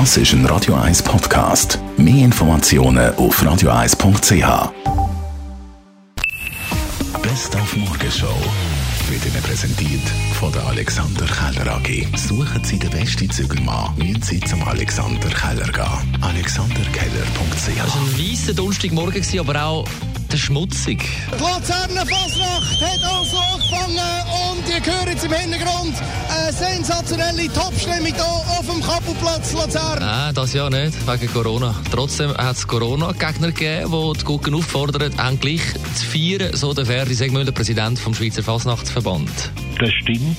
Das ist ein Radio 1 Podcast. Mehr Informationen auf radio1.ch. Best auf Morgenshow wird Ihnen präsentiert von der Alexander Keller AG. Suchen Sie den besten Zügelmann, müssen Sie zum Alexander Keller gehen. AlexanderKeller.ch Es war ein weisser Donnerstagmorgen, aber auch der schmutzig. Die Luzerner Fasnacht hat also angefangen hört jetzt im Hintergrund eine sensationelle Topstimmung hier auf dem Kappelplatz Luzern. Nein, das ja nicht, wegen Corona. Trotzdem hat es Corona-Gegner gegeben, die die Gucken auffordern, haben gleich zu feiern, so der Ferdi Segmüller, Präsident vom Schweizer Fasnachtsverband. Das stimmt.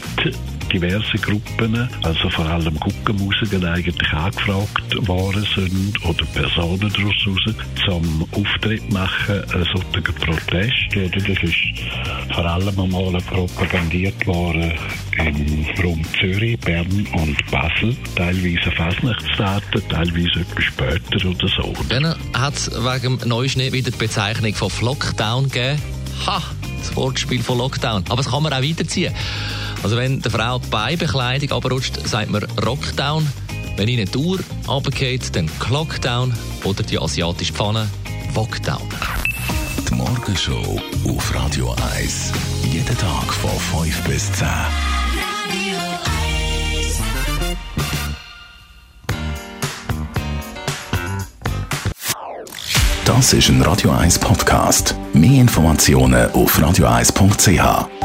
Diverse Gruppen, also vor allem Guckenmusiker, eigentlich angefragt worden sind oder Personen daraus raus, zum Auftritt machen, einen solchen Protest. Oder das ist vor allem einmal propagandiert worden im Raum Zürich, Bern und Basel. Teilweise Fasnachtsdaten, teilweise etwas später oder so. Dann hat es wegen dem Neuschnee wieder die Bezeichnung von Lockdown gegeben. Ha! Das Wortspiel von Lockdown. Aber das kann man auch weiterziehen. Also wenn der Frau die Beibekleidung abrutscht, sagt man Rockdown. Wenn ihnen die Uhr runtergeht, dann Clockdown. Oder die asiatische Pfanne Wokdown. Die Morgenshow auf Radio 1. Jeden Tag von 5 bis 10. Das ist ein Radio 1 Podcast. Mehr Informationen auf radio1.ch.